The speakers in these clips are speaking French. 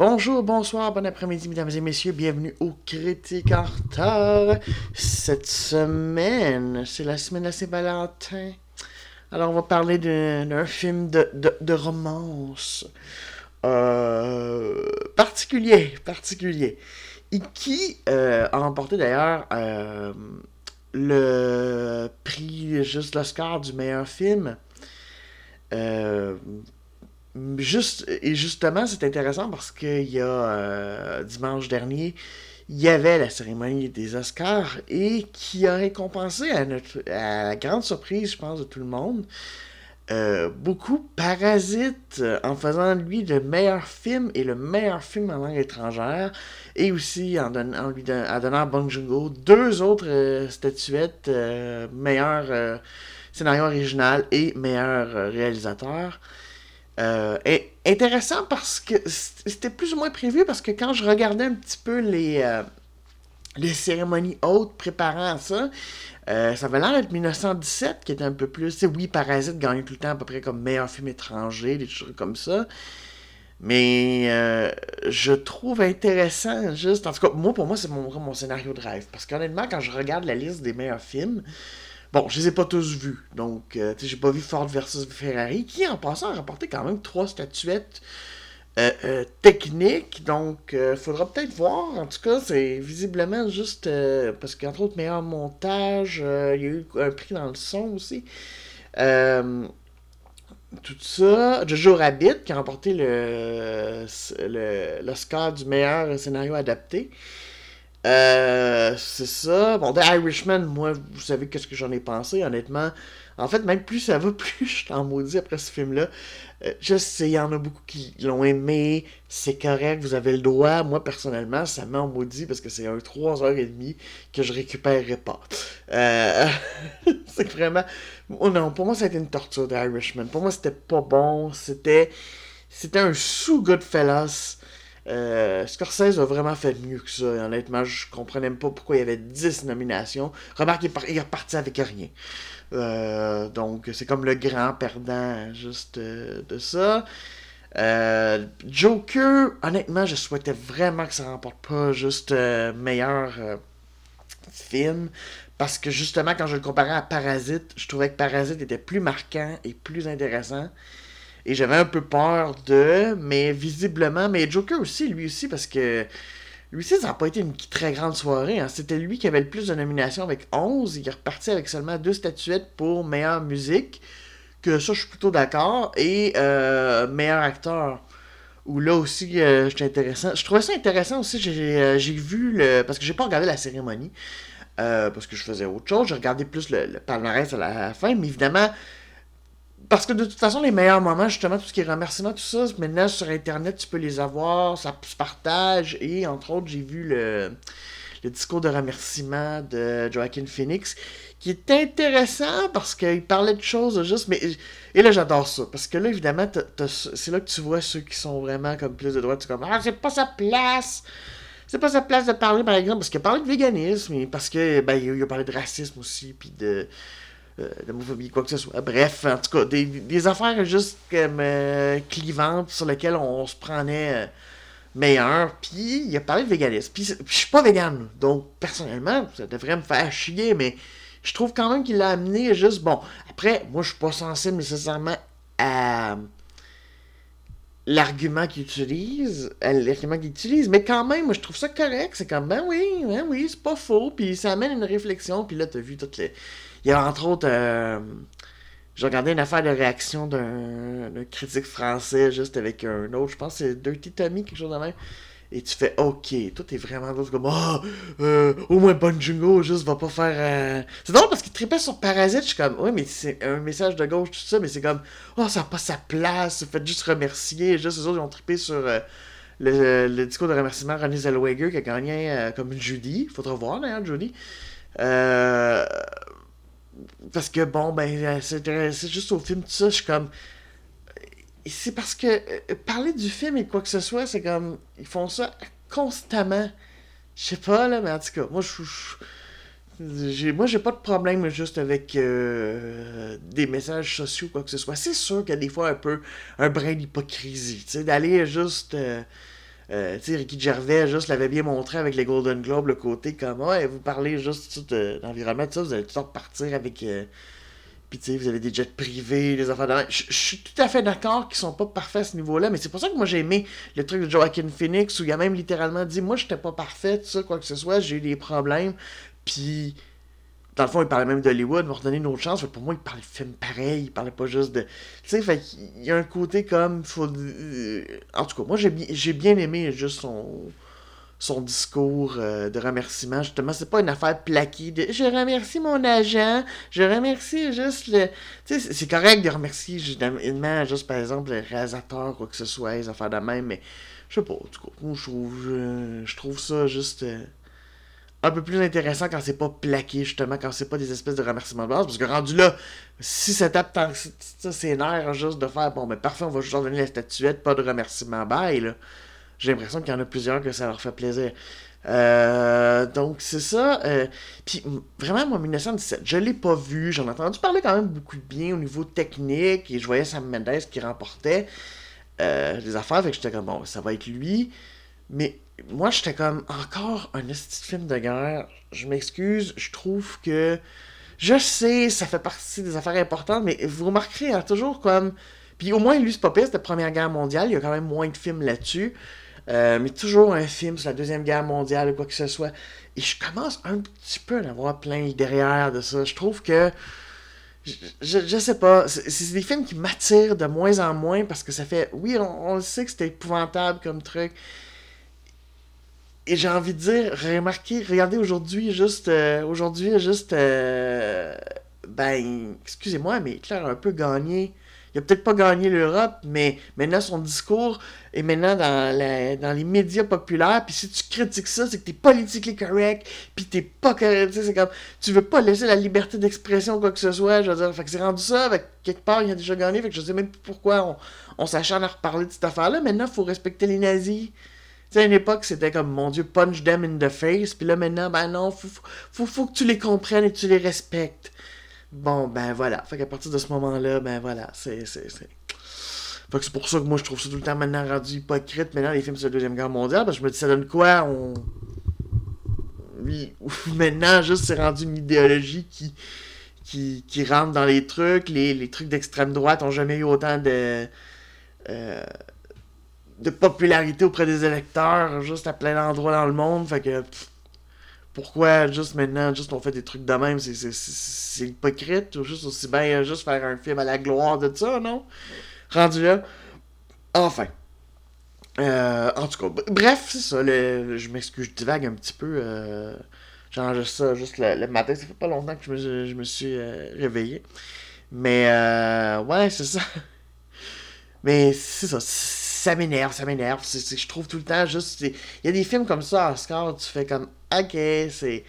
Bonjour, bonsoir, bon après-midi, mesdames et messieurs. Bienvenue au Critique en retard. Cette semaine, c'est la semaine assez Saint-Valentin. Alors, on va parler d'un film de, de, romance. Euh, particulier, particulier. Et qui euh, a remporté d'ailleurs euh, le prix, juste l'Oscar du meilleur film. Juste, et justement, c'est intéressant parce qu'il y a euh, dimanche dernier, il y avait la cérémonie des Oscars et qui a récompensé à, notre, à la grande surprise, je pense, de tout le monde, euh, beaucoup Parasite euh, en faisant lui le meilleur film et le meilleur film en langue étrangère et aussi en, en lui donnant à Bong Joon-ho deux autres statuettes meilleur scénario original et meilleur réalisateur. Euh, intéressant parce que c'était plus ou moins prévu parce que quand je regardais un petit peu les, euh, les cérémonies hautes préparant ça, euh, ça avait l'air d'être 1917 qui était un peu plus. Oui, Parasite gagnait tout le temps à peu près comme meilleur film étranger, des trucs comme ça. Mais je trouve intéressant, juste. En tout cas, moi, pour moi, c'est mon, mon scénario de rêve. Parce qu'honnêtement, quand je regarde la liste des meilleurs films, Bon, je les ai pas tous vus. Donc, euh, j'ai pas vu Ford versus Ferrari, qui en passant a rapporté quand même trois statuettes euh, euh, techniques. Donc, il faudra peut-être voir. En tout cas, c'est visiblement juste parce qu'entre autres, meilleur montage, il y a eu un prix dans le son aussi. tout ça. Jojo Rabbit, qui a remporté le, le, l'Oscar du meilleur scénario adapté. Euh, c'est ça. Bon, The Irishman, moi, vous savez qu'est-ce que j'en ai pensé, honnêtement. En fait, même plus ça va, plus je suis en maudit après ce film-là. Euh, je sais, il y en a beaucoup qui l'ont aimé. C'est correct, vous avez le droit. Moi, personnellement, ça m'a en maudit parce que c'est un 3h30 que je récupérerai pas. Euh, c'est vraiment. Oh non, pour moi, ça a été une torture, The Irishman. Pour moi, c'était pas bon. C'était. C'était un sous-Goodfellas euh, Scorsese a vraiment fait mieux que ça. honnêtement, je comprenais même pas pourquoi il y avait 10 nominations. Remarque, il est reparti avec rien. Euh, donc, c'est comme le grand perdant juste euh, de ça. Joker, honnêtement, je souhaitais vraiment que ça remporte pas juste meilleur film. Parce que justement, quand je le comparais à Parasite, je trouvais que Parasite était plus marquant et plus intéressant. Et j'avais un peu peur de, mais visiblement, mais Joker aussi, lui aussi, parce que lui aussi, ça n'a pas été une très grande soirée. Hein. C'était lui qui avait le plus de nominations avec 11. Il est reparti avec seulement deux statuettes pour meilleure musique. Que ça, je suis plutôt d'accord. Et euh, meilleur acteur. Où là aussi, euh, j'étais intéressant. Je trouvais ça intéressant aussi. J'ai euh, vu le. Parce que j'ai pas regardé la cérémonie. parce que je faisais autre chose. J'ai regardé plus le palmarès à la fin. Mais évidemment, parce que de toute façon, les meilleurs moments, justement, tout ce qui est remerciement, tout ça, maintenant sur Internet, tu peux les avoir, ça se partage. Et entre autres, j'ai vu le, le discours de remerciement de Joaquin Phoenix, qui est intéressant parce qu'il parlait de choses juste. Mais, et là, j'adore ça. Parce que là, évidemment, c'est là que tu vois ceux qui sont vraiment comme plus de droite. Tu comme, ah, c'est pas sa place! C'est pas sa place de parler, par exemple, parce qu'il a parlé de véganisme, parce que ben, il a parlé de racisme aussi, puis de d'homophobie, euh, quoi que ce soit. Bref, en tout cas, des, affaires juste comme euh, clivantes sur lesquelles on, se prenait euh, meilleur. Puis il a parlé de véganisme. Puis je suis pas vegan, donc personnellement, ça devrait me faire chier, mais je trouve quand même qu'il l'a amené juste bon. Après, moi je suis pas sensible nécessairement à l'argument qu'il utilise, l'argument qu'il utilise, mais quand même, moi je trouve ça correct. C'est comme ben oui, ben oui, c'est pas faux, puis ça amène une réflexion, puis là t'as vu toutes les il y a entre autres. Euh, j'ai regardé une affaire de réaction d'un critique français juste avec un autre. Je pense que c'est Dirty Tommy, quelque chose de même. Et tu fais OK, tout est vraiment comme oh, euh, au moins Bon Jungo juste va pas faire. Euh, c'est drôle parce qu'il tripait sur Parasite. Je suis comme oui, mais c'est un message de gauche, tout ça, mais c'est comme oh, ça n'a pas sa place, faites juste remercier. Juste les autres, ils ont trippé sur le, discours de remerciement René Zellweger qui a gagné comme une Judy. Faudra voir d'ailleurs, Judy. Euh parce que bon, ben, euh, c'est juste au film, tout ça, je suis comme. C'est parce que euh, parler du film et quoi que ce soit, c'est comme. Ils font ça constamment. Je sais pas, là, mais en tout cas, moi, je. Moi, j'ai pas de problème juste avec euh, des messages sociaux, quoi que ce soit. C'est sûr qu'il y a des fois un peu un brin d'hypocrisie, tu sais, d'aller juste... Euh, tu sais, Ricky Gervais, juste l'avait bien montré avec les Golden Globes, le côté comme, ouais, vous parlez juste d'environnement, tout ça, vous allez tout repartir avec... puis tu sais, vous avez des jets privés, des affaires de... Je suis tout à fait d'accord qu'ils sont pas parfaits à ce niveau-là, mais c'est pour ça que moi j'ai aimé le truc de Joaquin Phoenix, où il a même littéralement dit, moi j'étais pas parfait, tout ça, quoi que ce soit, j'ai eu des problèmes, puis, dans le fond, il parlait même d'Hollywood, m'a redonné une autre chance. Pour moi, il parlait de films pareils, il parlait pas juste de. Tu sais, fait il y a un côté comme. Faut... Euh, en tout cas, moi, j'ai bien aimé juste son son discours euh, de remerciement. Justement, c'est pas une affaire plaquée je remercie mon agent, je remercie juste le. Tu sais, c'est correct de remercier justement, juste par exemple, le réalisateur, quoi que ce soit, les affaires de même, mais je sais pas, cas, moi, je trouve, je, trouve ça juste. Euh, un peu plus intéressant quand c'est pas plaqué, justement, quand c'est pas des espèces de remerciements de base. Parce que rendu là, si ça tape tant ça, c'est nerf juste de faire bon, mais ben, parfait, on va juste donner la statuette, pas de remerciements bye, là. J'ai l'impression qu'il y en a plusieurs que ça leur fait plaisir. Euh, donc c'est ça. Euh, puis vraiment, moi, 1917, je l'ai pas vu. J'en ai entendu parler quand même beaucoup de bien au niveau technique. Et je voyais Sam Mendes qui remportait euh, les affaires. Fait que j'étais comme, bon, ça va être lui. Mais moi, j'étais comme encore un petit film de guerre. Je m'excuse, je trouve que. Je sais, ça fait partie des affaires importantes, mais vous remarquerez, hein, toujours comme. Puis au moins, lui, c'est pas pire, c'était Première Guerre mondiale, il y a quand même moins de films là-dessus. Euh, mais toujours un film sur la Deuxième Guerre mondiale ou quoi que ce soit. Et je commence un petit peu à en avoir plein derrière de ça. Je trouve que. Je, je, sais pas. C'est des films qui m'attirent de moins en moins parce que ça fait. Oui, on, on sait que c'était épouvantable comme truc. Et j'ai envie de dire, remarquez, regardez aujourd'hui, juste, euh, aujourd'hui, juste, euh, ben, excusez-moi, mais Hitler a un peu gagné. Il a peut-être pas gagné l'Europe, mais maintenant son discours est maintenant dans, les médias populaires. Puis si tu critiques ça, c'est que t'es politiquement correct, puis t'es pas correct. C'est comme, tu veux pas laisser la liberté d'expression quoi que ce soit. Je veux dire, fait c'est rendu ça, quelque part, il a déjà gagné. Fait que je sais même plus pourquoi on, s'acharne à reparler de cette affaire-là. Maintenant, faut respecter les nazis sais, à une époque, c'était comme, mon Dieu, punch them in the face. Puis là, maintenant, ben non, faut, faut, faut, que tu les comprennes et que tu les respectes. Bon, ben voilà. Fait qu'à partir de ce moment-là, ben voilà, c'est. Fait que c'est pour ça que moi, je trouve ça tout le temps maintenant rendu hypocrite. Maintenant, les films sur la Deuxième Guerre mondiale, parce que je me dis, ça donne quoi? On. Maintenant, juste, c'est rendu une idéologie qui. Qui, qui rentre dans les trucs. Les, les trucs d'extrême droite ont jamais eu autant de. Euh, de popularité auprès des électeurs, juste à plein d'endroits dans le monde. Fait que. Pourquoi juste maintenant, juste on fait des trucs de même, c'est hypocrite, ou juste aussi bien juste faire un film à la gloire de ça, non? Rendu là. Enfin. Euh, en tout cas, bref, c'est ça. je m'excuse, je divague un petit peu. Euh, ça juste le, matin. Ça fait pas longtemps que je me, je me suis euh, réveillé. Mais, euh, ouais, c'est ça. Mais c'est ça ça m'énerve, ça m'énerve. Je trouve tout le temps juste. Il y a des films comme ça à Oscar, tu fais comme, ok, c'est.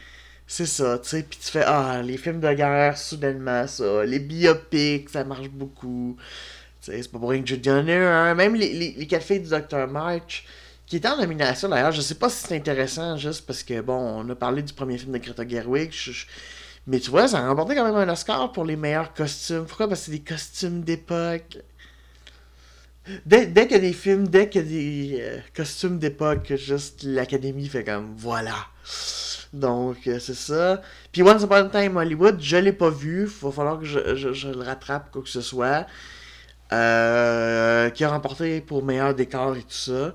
C'est ça, tu sais, puis tu fais, ah, les films de guerre, soudainement, ça. Les biopics, ça marche beaucoup. Tu sais, c'est pas pour rien que j'ai donné un. Même les, les, les cafés du Dr. March, qui était en nomination d'ailleurs, je sais pas si c'est intéressant, juste parce que, bon, on a parlé du premier film de Greta Gerwig. Mais tu vois, ça a remporté quand même un Oscar pour les meilleurs costumes. Pourquoi? Parce que c'est des costumes d'époque. Dès, dès qu'il y a des films, dès qu'il y a des euh, costumes d'époque, juste l'Académie fait comme voilà. Donc, euh, c'est ça. Puis Once Upon a Time Hollywood, je l'ai pas vu. Va falloir que je, je, le rattrape, quoi que ce soit. Euh, qui a remporté pour meilleur décor et tout ça.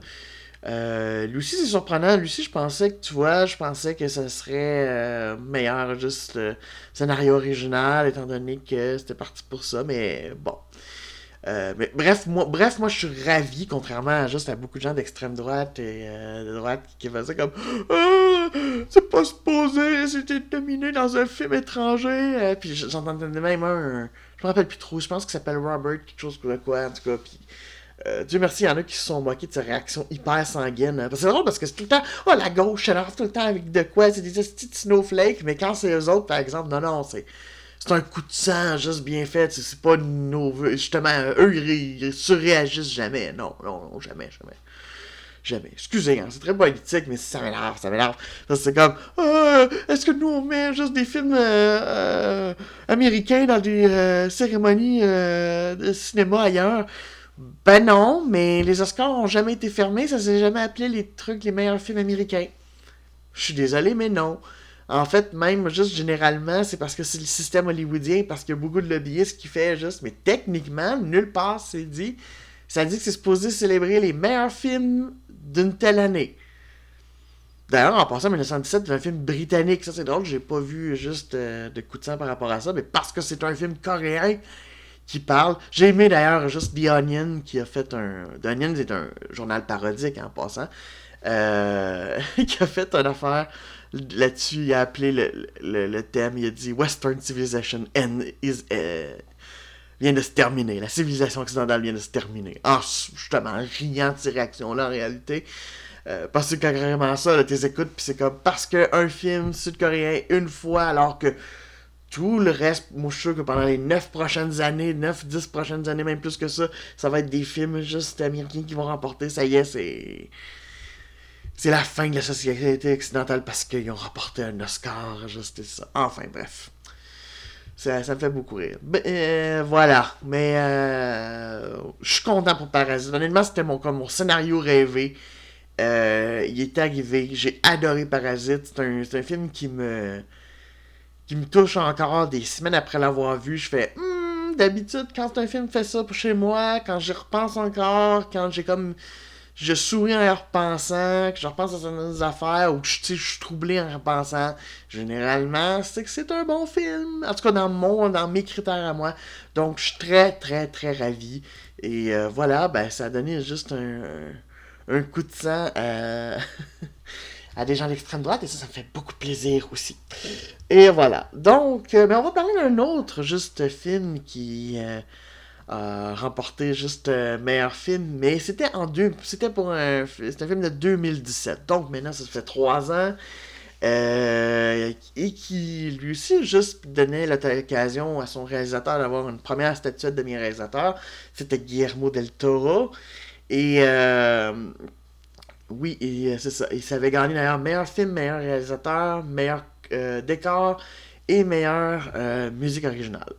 aussi, c'est surprenant. Aussi, je pensais que, tu vois, je pensais que ça serait meilleur, juste le scénario original, étant donné que c'était parti pour ça. Mais bon. Euh, mais bref, moi, bref, moi je suis ravi, contrairement à juste à beaucoup de gens d'extrême droite et euh, de droite qui faisaient comme ah, c'est pas supposé, c'était dominé dans un film étranger. Euh, puis j'entendais même un, je me rappelle plus trop, je pense qu'il s'appelle Robert, quelque chose comme quoi, en tout cas. Puis, Dieu merci, il y en a qui se sont moqués de sa réaction hyper sanguine. Hein. C'est drôle parce que c'est tout le temps, oh la gauche, elle tout le temps avec de quoi, c'est des petits snowflakes, mais quand c'est eux autres, par exemple, non, non, c'est c'est un coup de sang juste bien fait. C'est pas nos. Justement, eux, ils, surréagissent jamais. Non, non, non, jamais, jamais. Jamais. Excusez, hein, c'est très politique, mais ça m'énerve, ça m'énerve. C'est comme, euh, est-ce que nous on met juste des films euh, euh, américains dans des cérémonies de cinéma ailleurs? Ben non, mais les Oscars ont jamais été fermés, ça s'est jamais appelé les trucs les meilleurs films américains. Je suis désolé, mais non. En fait, même juste généralement, c'est parce que c'est le système hollywoodien, parce qu'il y a beaucoup de lobbyistes qui fait juste, mais techniquement, nulle part c'est dit. Ça dit que c'est supposé célébrer les meilleurs films d'une telle année. D'ailleurs, en passant, 1917, c'est un film britannique. Ça, c'est drôle, j'ai pas vu juste euh, de coup de sang par rapport à ça, mais parce que c'est un film coréen qui parle. J'ai aimé d'ailleurs juste The Onion qui a fait un. The Onion, c'est un journal parodique en passant. Euh, qui a fait une affaire là-dessus. Il a appelé le, thème, il a dit Western Civilization end is, euh, vient de se terminer. La civilisation occidentale vient de se terminer. Ah, justement, riant de ces réactions-là en réalité. Euh, parce que carrément ça, là, tes écoutes, puis c'est comme parce qu'un film sud-coréen, une fois, alors que tout le reste, moi je suis sûr que pendant les 9 prochaines années, 9-10 prochaines années, même plus que ça, ça va être des films juste américains qui vont remporter. Ça y est, c'est c'est la fin de la société occidentale parce qu'ils ont remporté un Oscar, juste ça. Enfin, bref. Ça, ça me fait beaucoup rire. Ben, euh, voilà. Mais euh, je suis content pour Parasite. Honnêtement, c'était mon, mon scénario rêvé. Euh, il est arrivé. J'ai adoré Parasite. C'est un, un, film qui me qui me touche encore des semaines après l'avoir vu. Je fais hmm, d'habitude quand un film fait ça pour chez moi, quand j'y repense encore, quand j'ai comme je souris en repensant, que je repense à certaines affaires ou que je, suis troublé en repensant, généralement, c'est que c'est un bon film. En tout cas, dans mon, dans mes critères à moi. Donc, je suis très, très, très ravi. Et euh, voilà, ben, ça a donné juste un, coup de sang à, à des gens d'extrême droite et ça, ça me fait beaucoup plaisir aussi. Et voilà. Donc, euh, ben, on va parler d'un autre juste film qui. Euh, a remporté juste euh, meilleur film, mais c'était en deux, c'était pour un, un film de 2017, donc maintenant ça fait trois ans, euh, et qui lui aussi juste donnait l'occasion à son réalisateur d'avoir une première statuette de meilleur réalisateur, c'était Guillermo del Toro, et euh, oui, c'est ça, il s'avait gagné d'ailleurs meilleur film, meilleur réalisateur, meilleur décor et meilleure musique originale.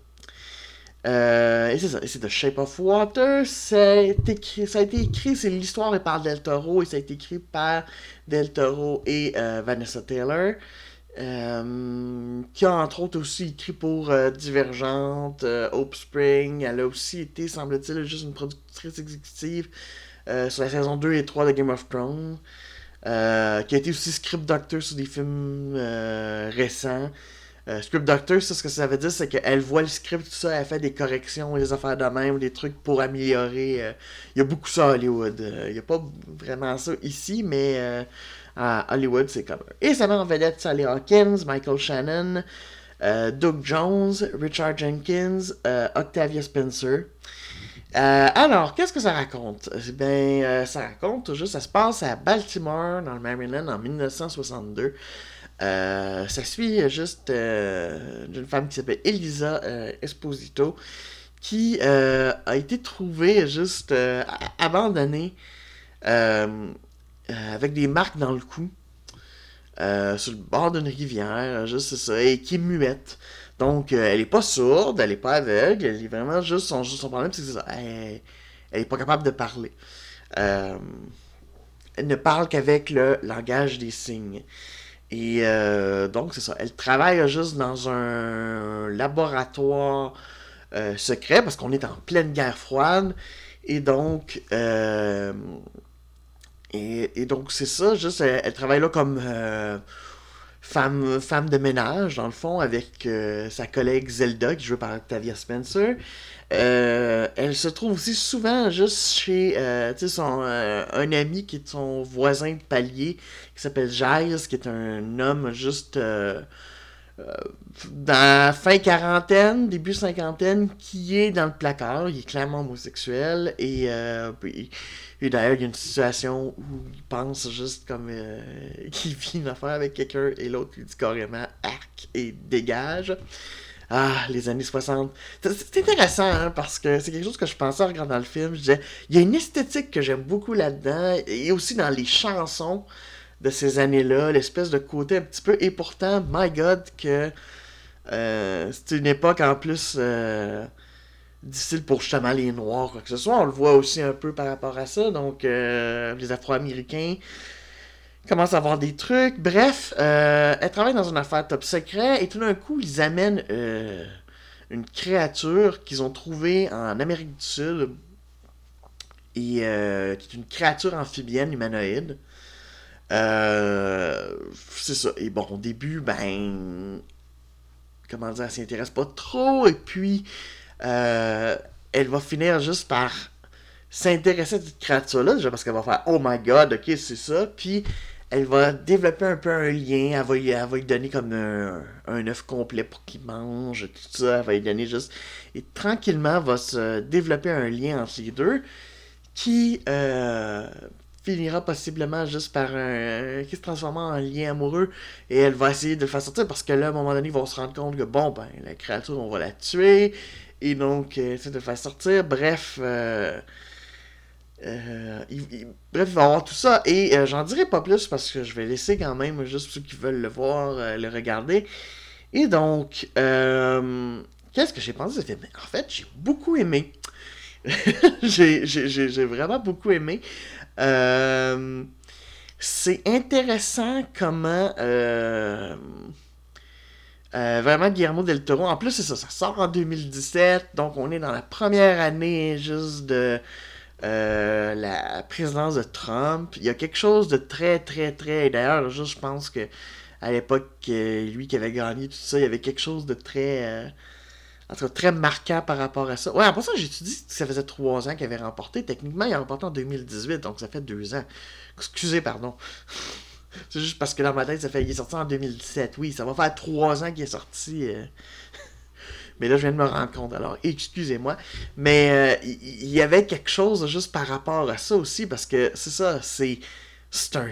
Euh, et c'est ça, c'est The Shape of Water. Écrit, ça a été écrit c'est l'histoire est par Del Toro et ça a été écrit par Del Toro et euh, Vanessa Taylor. Euh, qui a entre autres aussi écrit pour Divergente, Hope Spring. Elle a aussi été, semble-t-il, juste une productrice exécutive sur la saison 2 et 3 de Game of Thrones. qui a été aussi script doctor sur des films récents. Euh, script Doctor, ça, ce que ça veut dire, c'est qu'elle voit le script, tout ça, elle fait des corrections, des affaires de même, des trucs pour améliorer. Euh, il y a beaucoup ça à Hollywood. Euh, il n'y a pas vraiment ça ici, mais à Hollywood, c'est comme. Et ça met en vedette Sally Hawkins, Michael Shannon, Doug Jones, Richard Jenkins, Octavia Spencer. alors, qu'est-ce que ça raconte? Ben, ça raconte juste, ça se passe à Baltimore, dans le Maryland, en 1962. Euh, ça suit juste euh, d'une femme qui s'appelle Elisa euh, Esposito qui a été trouvée juste abandonnée avec des marques dans le cou sur le bord d'une rivière, juste ça, et qui est muette. Donc, elle est pas sourde, elle est pas aveugle, elle est vraiment juste son, son problème, c'est ça, elle, elle est pas capable de parler. elle ne parle qu'avec le langage des signes. Et euh, donc, c'est ça. Elle travaille juste dans un laboratoire euh, secret parce qu'on est en pleine guerre froide. Et donc, euh, et, donc c'est ça. Juste, elle, travaille là comme femme, femme de ménage, dans le fond, avec sa collègue Zelda, qui joue par Octavia Spencer. Euh, elle se trouve aussi souvent juste chez euh, son, euh, un ami qui est son voisin de palier, qui s'appelle Giles, qui est un homme juste dans fin quarantaine, début cinquantaine, qui est dans le placard. Il est clairement homosexuel et, et d'ailleurs, il y a une situation où il pense juste comme qu'il vit une affaire avec quelqu'un et l'autre lui dit carrément arc et dégage. Ah, les années 60. C'est intéressant, hein, parce que c'est quelque chose que je pensais en regardant le film. Je disais, il y a une esthétique que j'aime beaucoup là-dedans, et aussi dans les chansons de ces années-là, l'espèce de côté un petit peu. Et pourtant, my God, que euh, c'est une époque en plus euh, difficile pour justement les Noirs, quoi que ce soit. On le voit aussi un peu par rapport à ça. Donc, euh, les Afro-Américains commencent à avoir des trucs. Bref, elle travaille dans une affaire top secret et tout d'un coup, ils amènent une créature qu'ils ont trouvée en Amérique du Sud et qui est une créature amphibienne humanoïde. Euh, c'est ça. Et bon, au début, ben. Comment dire, elle s'y intéresse pas trop. Et puis, euh, elle va finir juste par s'intéresser à cette créature-là, déjà parce qu'elle va faire Oh my god, ok, c'est ça. Puis, elle va développer un peu un lien. Elle va, lui, donner comme un, œuf complet pour qu'il mange, tout ça. Elle va lui donner juste. Et tranquillement, va se développer un lien entre les deux qui. Euh, finira possiblement juste par un. qui se transformer en lien amoureux et elle va essayer de le faire sortir parce que là, à un moment donné, ils vont se rendre compte que bon, ben, la créature, on va la tuer et donc euh, essayer de le faire sortir. Bref. Euh, euh, bref, il va avoir tout ça et j'en dirai pas plus parce que je vais laisser quand même juste ceux qui veulent le voir, le regarder. Et donc, qu'est-ce que j'ai pensé En fait, j'ai beaucoup aimé. j'ai vraiment beaucoup aimé. Euh, c'est intéressant comment euh, euh, vraiment Guillermo del Toro. En plus, c'est ça, ça sort en 2017, donc on est dans la première année juste de la présidence de Trump. Il y a quelque chose de très, très, très. D'ailleurs, je pense que à l'époque, lui qui avait gagné tout ça, il y avait quelque chose de très en tout cas, très marquant par rapport à ça. Ouais, ça, j'ai dit que ça faisait trois ans qu'il avait remporté. Techniquement, il a remporté en 2018, donc ça fait deux ans. Excusez, pardon. C'est juste parce que dans ma tête, ça fait. Il est sorti en 2017. Oui, ça va faire trois ans qu'il est sorti. Euh. Mais là, je viens de me rendre compte. Alors, excusez-moi. Mais euh, il y, avait quelque chose juste par rapport à ça aussi, parce que c'est ça, c'est. C'est un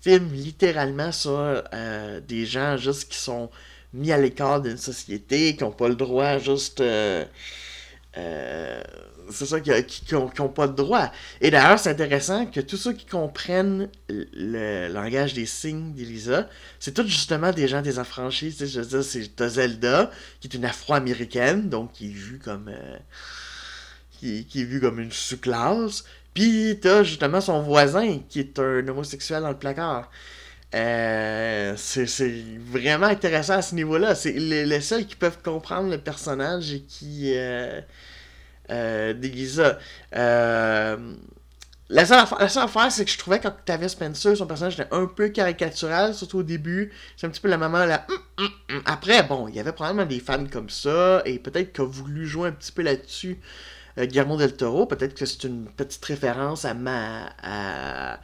film littéralement sur euh, des gens juste qui sont mis à l'écart d'une société, qui n'ont pas le droit juste... Euh, euh, c'est ça, qui n'ont pas de droit. Et d'ailleurs, c'est intéressant que tous ceux qui comprennent le langage des signes d'Elisa, c'est tous justement des gens des affranchis. Je veux dire, c'est Zelda, qui est une afro-américaine, donc qui est vue comme. Euh, qui, qui, est vue comme une sous-classe. Puis t'as justement son voisin, qui est un homosexuel dans le placard. Euh, c'est vraiment intéressant à ce niveau-là. C'est les, seuls qui peuvent comprendre le personnage et qui euh, euh. Euh, la seule, affaire, c'est que je trouvais qu'Octavia Spencer, son personnage était un peu caricatural, surtout au début. C'est un petit peu la maman là. Hum, hum, hum. Après, bon, il y avait probablement des fans comme ça, et peut-être qu'il a voulu jouer un petit peu là-dessus. Guillermo del Toro, peut-être que c'est une petite référence à ma. À,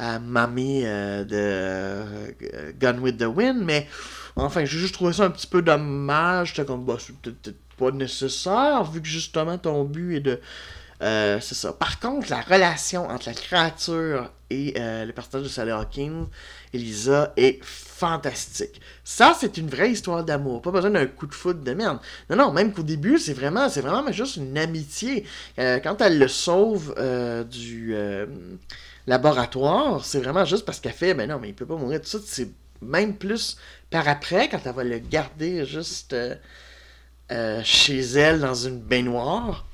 à Mamie euh, de euh, Gun with the Wind, mais enfin, j'ai juste trouvé ça un petit peu dommage. J'étais comme, bah, c'est peut-être pas nécessaire, vu que justement ton but est de. Euh, c'est ça. Par contre, la relation entre la créature et le personnage de Sally Hawkins, Elisa, est fantastique. Ça, c'est une vraie histoire d'amour. Pas besoin d'un coup de foot de merde. Non, non, même qu'au début, c'est vraiment, c'est vraiment juste une amitié. quand elle le sauve du laboratoire, c'est vraiment juste parce qu'elle fait, mais non, mais il peut pas mourir tout ça. C'est même plus par après, quand elle va le garder juste euh, euh, chez elle dans une baignoire,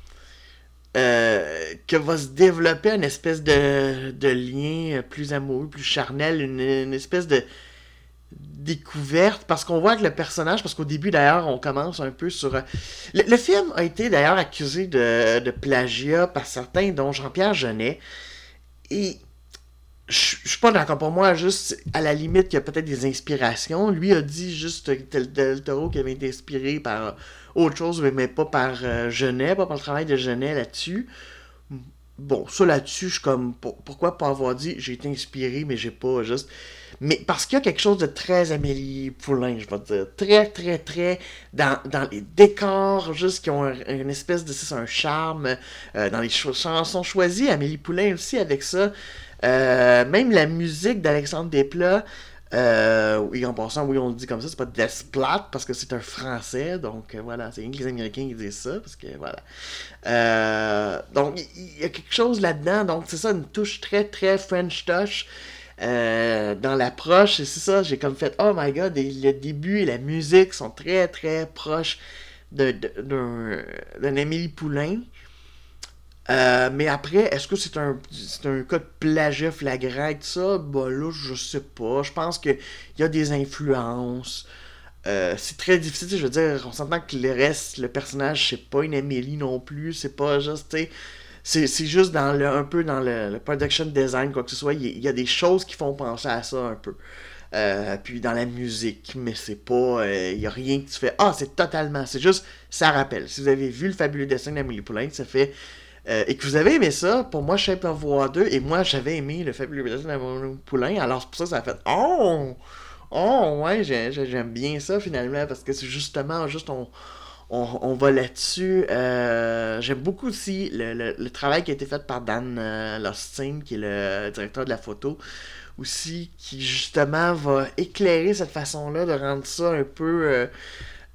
euh, que va se développer une espèce de, lien plus amoureux, plus charnel, une, espèce de découverte parce qu'on voit que le personnage parce qu'au début d'ailleurs on commence un peu sur le, film a été d'ailleurs accusé de, plagiat par certains dont Jean-Pierre Jeunet et je suis pas d'accord. Pour moi, juste à la limite, il y a peut-être des inspirations. Lui a dit juste Del Toro qui avait été inspiré par autre chose, mais pas par euh, Genet, pas par le travail de Genet là-dessus. Bon, ça là-dessus, je suis comme. pourquoi pas avoir dit j'ai été inspiré, mais j'ai pas juste. Mais parce qu'il y a quelque chose de très Amélie Poulain, je vais dire. Très, très, très. Dans, les décors, juste qui ont une espèce de. C'est un charme. Euh, dans les chansons choisies, Amélie Poulain aussi avec ça. Euh, même la musique d'Alexandre Desplat, Euh, et en passant, oui, on le dit comme ça, c'est pas Desplat parce que c'est un français, donc euh, voilà, c'est les Américains qui disent ça, parce que voilà. Euh, donc, il y, a quelque chose là-dedans, donc c'est ça, une touche très, très French touch. Dans l'approche, et c'est ça, j'ai comme fait, oh my god, le début et la musique sont très, très proches d'un de, Émilie Poulain. Euh, mais après, est-ce que c'est un, un cas de plagiat flagrant et ça? Bah là, je sais pas. Je pense qu'il y a des influences. Euh, c'est très difficile, je veux dire, on s'entend que le reste, le personnage, c'est pas une Amélie non plus, c'est pas juste, c'est, c'est juste dans le, un peu dans le, production design, quoi que ce soit, il y, a des choses qui font penser à ça un peu. Euh, puis dans la musique, mais c'est pas. Il y a rien que tu fais. Ah, c'est totalement. C'est juste. Ça rappelle. Si vous avez vu le fabuleux dessin d'Amélie Poulain, ça fait euh, et que vous avez aimé ça, pour moi, Shape of Water, et moi, j'avais aimé le fabuleux de Poulain, alors c'est pour ça que ça a fait Oh! Oh, ouais, j'aime bien ça finalement, parce que c'est justement, juste on, on, va là-dessus. Euh, j'aime beaucoup aussi le, travail qui a été fait par Dan euh, Lostin, qui est le directeur de la photo, aussi, qui justement va éclairer cette façon-là de rendre ça un peu.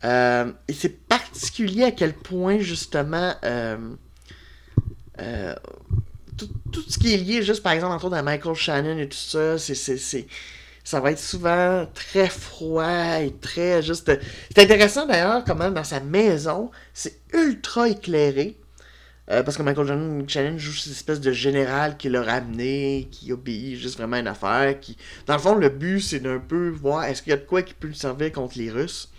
et c'est particulier à quel point, justement. Euh, tout, ce qui est lié, juste par exemple, de Michael Shannon et tout ça, c'est, ça va être souvent très froid et très juste. C'est intéressant d'ailleurs, comment dans sa maison, c'est ultra éclairé. Euh, parce que Michael Shannon joue cette espèce de général qui l'a ramené, qui obéit juste vraiment à une affaire. Qui... Dans le fond, le but, c'est d'un peu voir est-ce qu'il y a de quoi qui peut lui servir contre les Russes.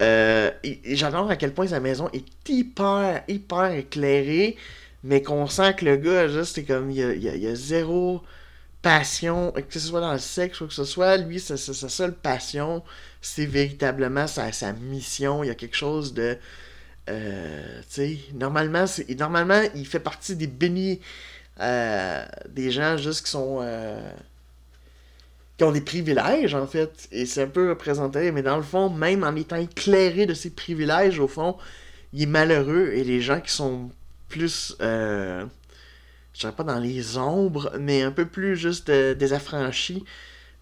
Euh, et, et j'adore à quel point sa maison est hyper, hyper éclairée mais qu'on sent que le gars, juste, comme, il y a, zéro passion, que ce soit dans le sexe ou que ce soit, lui, sa, seule passion, c'est véritablement sa, sa mission. Il y a quelque chose de. Euh, tu sais, normalement, normalement, il fait partie des bénis. Euh, des gens juste qui sont. Euh, qui ont des privilèges, en fait. Et c'est un peu représenté, mais dans le fond, même en étant éclairé de ses privilèges, au fond, il est malheureux. Et les gens qui sont plus, euh, je dirais pas dans les ombres, mais un peu plus juste euh, désaffranchis,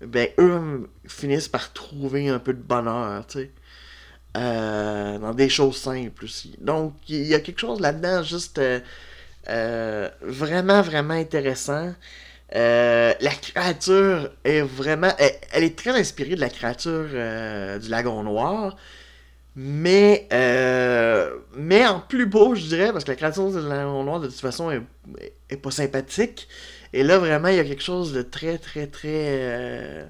ben eux finissent par trouver un peu de bonheur, tu sais. Euh, dans des choses simples aussi. Donc, il y a quelque chose là-dedans juste vraiment, vraiment intéressant. la créature est vraiment. Elle, est très inspirée de la créature du lagon noir. Mais, euh, mais en plus beau, je dirais, parce que la créature de la noir, de toute façon, est, pas sympathique. Et là, vraiment, il y a quelque chose de très, très, très. Euh,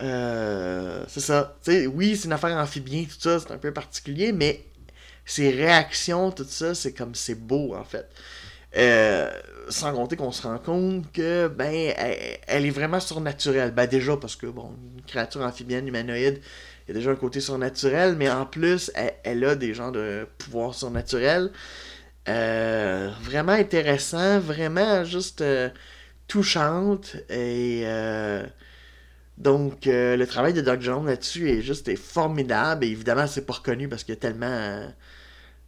euh, c'est ça. oui, c'est une affaire amphibien, tout ça, c'est un peu particulier, mais ses réactions, tout ça, c'est comme c'est beau, en fait. sans compter qu'on se rend compte que, ben, elle, est vraiment surnaturelle. Ben, déjà, parce que, bon, une créature amphibienne, humanoïde, il y a déjà un côté surnaturel, mais en plus, elle, a des genres de pouvoirs surnaturels. Euh, vraiment intéressant, vraiment juste euh, touchante. Et euh, donc, le travail de Doc Jones là-dessus est juste formidable. Et évidemment, c'est pas reconnu parce qu'il y a tellement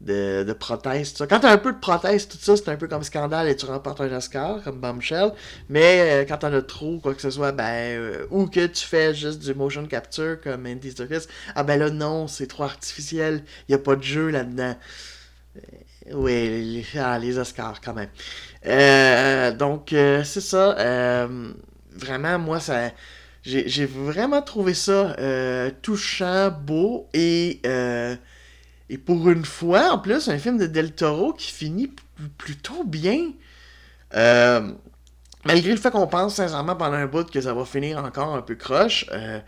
de, de prothèses. Tout ça. Quand t'as un peu de prothèses, tout ça, c'est un peu comme scandale et tu remportes un Oscar, comme Bombshell. Mais euh, quand t'en as trop, quoi que ce soit, ben, euh, ou que tu fais juste du motion capture comme Andy Serkis, ah ben là, non, c'est trop artificiel, il a pas de jeu là-dedans. Euh, oui, les, ah, les Oscars quand même. donc, c'est ça. vraiment, moi, ça. J'ai vraiment trouvé ça touchant, beau et et pour une fois, en plus, un film de Del Toro qui finit plutôt bien. Euh, malgré le fait qu'on pense sincèrement pendant un bout que ça va finir encore un peu croche. Euh,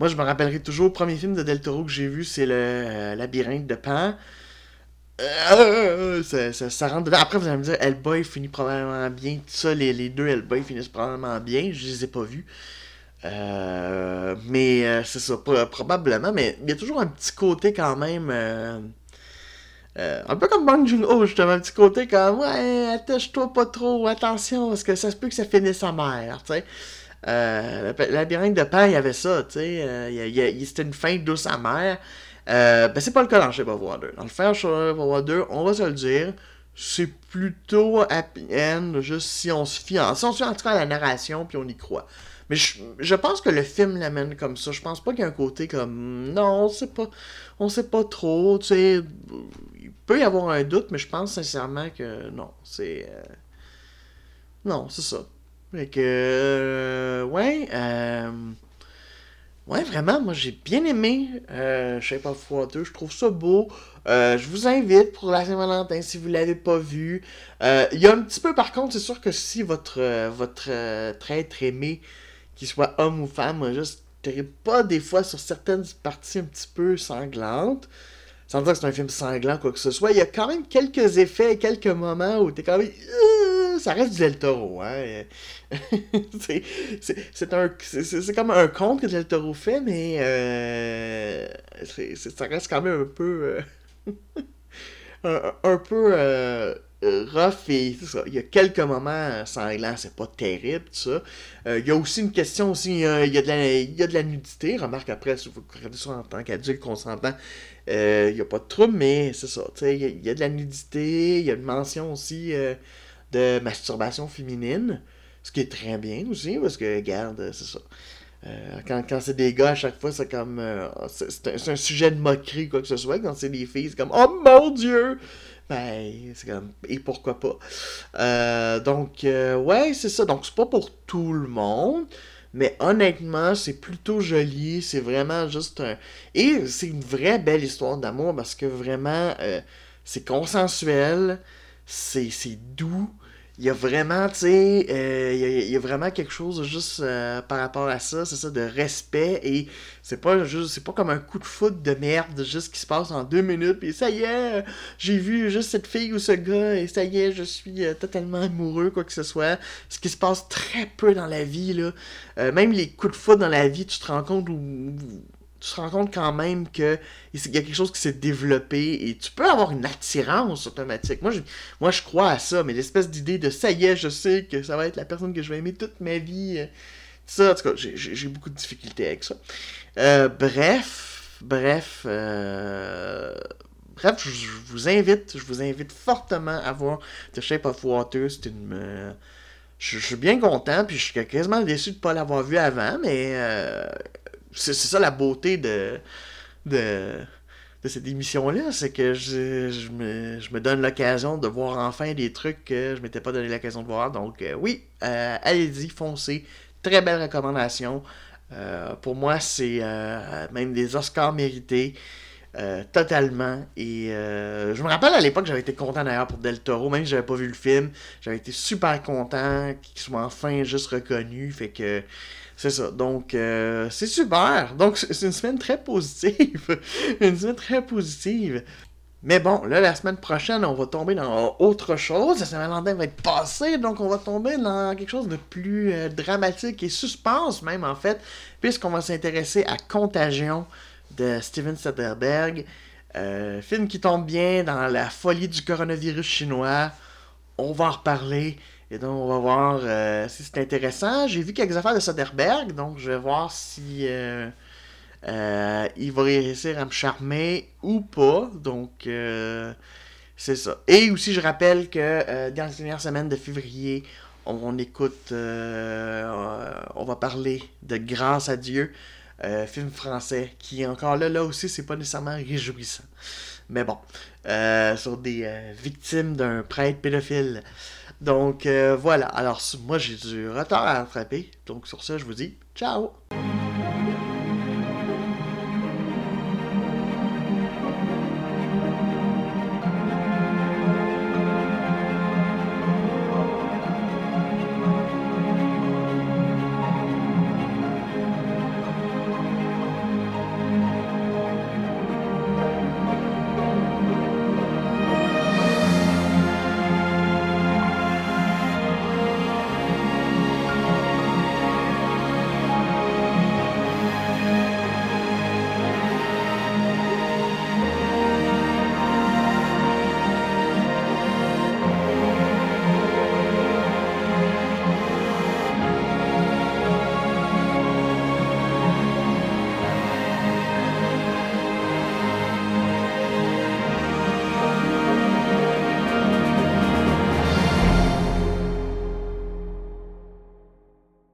moi, je me rappellerai toujours, le premier film de Del Toro que j'ai vu, c'est le euh, Labyrinthe de Pan. Ça, rentre. Après, vous allez me dire, Hellboy finit probablement bien. Tout ça, les, les deux Hellboy finissent probablement bien. Je les ai pas vus. Euh, mais euh, c'est ça, probablement, mais il y a toujours un petit côté quand même. Euh, un peu comme Bang Joon-ho, justement, un petit côté comme Ouais, attache-toi pas trop, attention, parce que ça se peut que ça finisse sa mère, tu sais. Le labyrinthe de pain, il y avait ça, tu sais. C'était une fin douce amère. ben, c'est pas le cas dans Shape of Water. Dans le fin Shape of Water, on va se le dire, c'est plutôt happy end, juste si on se fie, en, si on se fie en tout cas à la narration, puis on y croit. Mais je, je pense que le film l'amène comme ça. Je pense pas qu'il y a un côté comme. Non, on sait pas. On sait pas trop. Tu sais. Il peut y avoir un doute, mais je pense sincèrement que non. C'est. euh, Non, c'est ça. Fait que. euh, ouais. euh, Ouais, vraiment, moi j'ai bien aimé euh, Shape of Water, je trouve ça beau. Je vous invite pour la Saint-Valentin si vous l'avez pas vu. Il y a un petit peu, par contre, c'est sûr que si votre, votre traître aimé, qu'il soit homme ou femme, moi, juste pas des fois sur certaines parties un petit peu sanglantes. Sans dire que c'est un film sanglant, quoi que ce soit, il y a quand même quelques effets, quelques moments où t'es quand même. Euh, ça reste du Del Toro, hein. c'est, un, c'est, comme un conte que Del Toro fait, mais euh, ça reste quand même un peu. euh, un, peu rough et ça. Il y a quelques moments sanglants, c'est pas terrible, tout ça. Euh, il y a aussi une question aussi, euh, il, y a de la, il y a de la nudité. Remarque après, si vous regardez ça en tant qu'adulte consentant, euh, il n'y a pas de trouble, mais c'est ça. Il y, a- il y a de la nudité, il y a une mention aussi euh, de masturbation féminine, ce qui est très bien aussi, parce que, regarde, c'est ça. Euh, quand quand c'est des gars, à chaque fois, c'est comme. euh, c'est un, un sujet de moquerie, quoi que ce soit. Quand c'est des filles, c'est comme Oh mon Dieu! Ben. Et pourquoi pas? Euh, donc, euh, ouais, c'est ça. Donc, c'est pas pour tout le monde. Mais honnêtement, c'est plutôt joli. C'est vraiment juste un. Et c'est une vraie belle histoire d'amour parce que vraiment, euh, c'est consensuel. C'est c'est doux. Il y a vraiment, tu sais, euh, il y, a- vraiment quelque chose juste euh, par rapport à ça, c'est ça, de respect, et c'est pas juste, c'est pas comme un coup de foot de merde, juste qui se passe en deux minutes, puis ça y est, j'ai vu juste cette fille ou ce gars, et ça y est, je suis euh, totalement amoureux, quoi que ce soit. Ce qui se passe très peu dans la vie, là. Même les coups de foot dans la vie, tu te rends compte où, tu te rends compte quand même que il y a quelque chose qui s'est développé et tu peux avoir une attirance automatique. Moi, je, moi, je crois à ça, mais l'espèce d'idée de ça y est, je sais que ça va être la personne que je vais aimer toute ma vie. euh, Ça, en tout cas, j'ai- beaucoup de difficultés avec ça. Euh, bref, bref, euh, bref, je, vous invite, je vous invite fortement à voir The Shape of Water. C'est une, euh, je, je suis bien content, puis je suis quasiment déçu de ne pas l'avoir vu avant, mais c'est ça la beauté de, de, de cette émission-là, c'est que je, je me, je me donne l'occasion de voir enfin des trucs que je m'étais pas donné l'occasion de voir. Donc euh, oui, euh, allez-y, foncez. Très belle recommandation. Euh, pour moi, c'est même des Oscars mérités. totalement. Et je me rappelle à l'époque, j'avais été content d'ailleurs pour Del Toro, même si j'avais pas vu le film. J'avais été super content qu'il soit enfin juste reconnu. Fait que c'est ça. Donc, euh, c'est super. Donc, c'est une semaine très positive. une semaine très positive. Mais bon, là, la semaine prochaine, on va tomber dans autre chose. La Saint-Valentin va être passée, donc on va tomber dans quelque chose de plus euh, dramatique et suspense, même en fait, puisqu'on va s'intéresser à Contagion de Steven Soderbergh. Euh, film qui tombe bien dans la folie du coronavirus chinois. On va en reparler. Et donc, on va voir euh, si c'est intéressant. J'ai vu quelques affaires de Soderbergh, donc je vais voir si euh, euh, il va réussir à me charmer ou pas. Donc, c'est ça. Et aussi, je rappelle que dans les dernières semaines de février, on, on écoute, on va parler de Grâce à Dieu, film français, qui encore là, là aussi, c'est pas nécessairement réjouissant. Mais bon, sur des victimes d'un prêtre pédophile. Donc euh, voilà, alors moi j'ai du retard à rattraper, donc sur ça je vous dis ciao!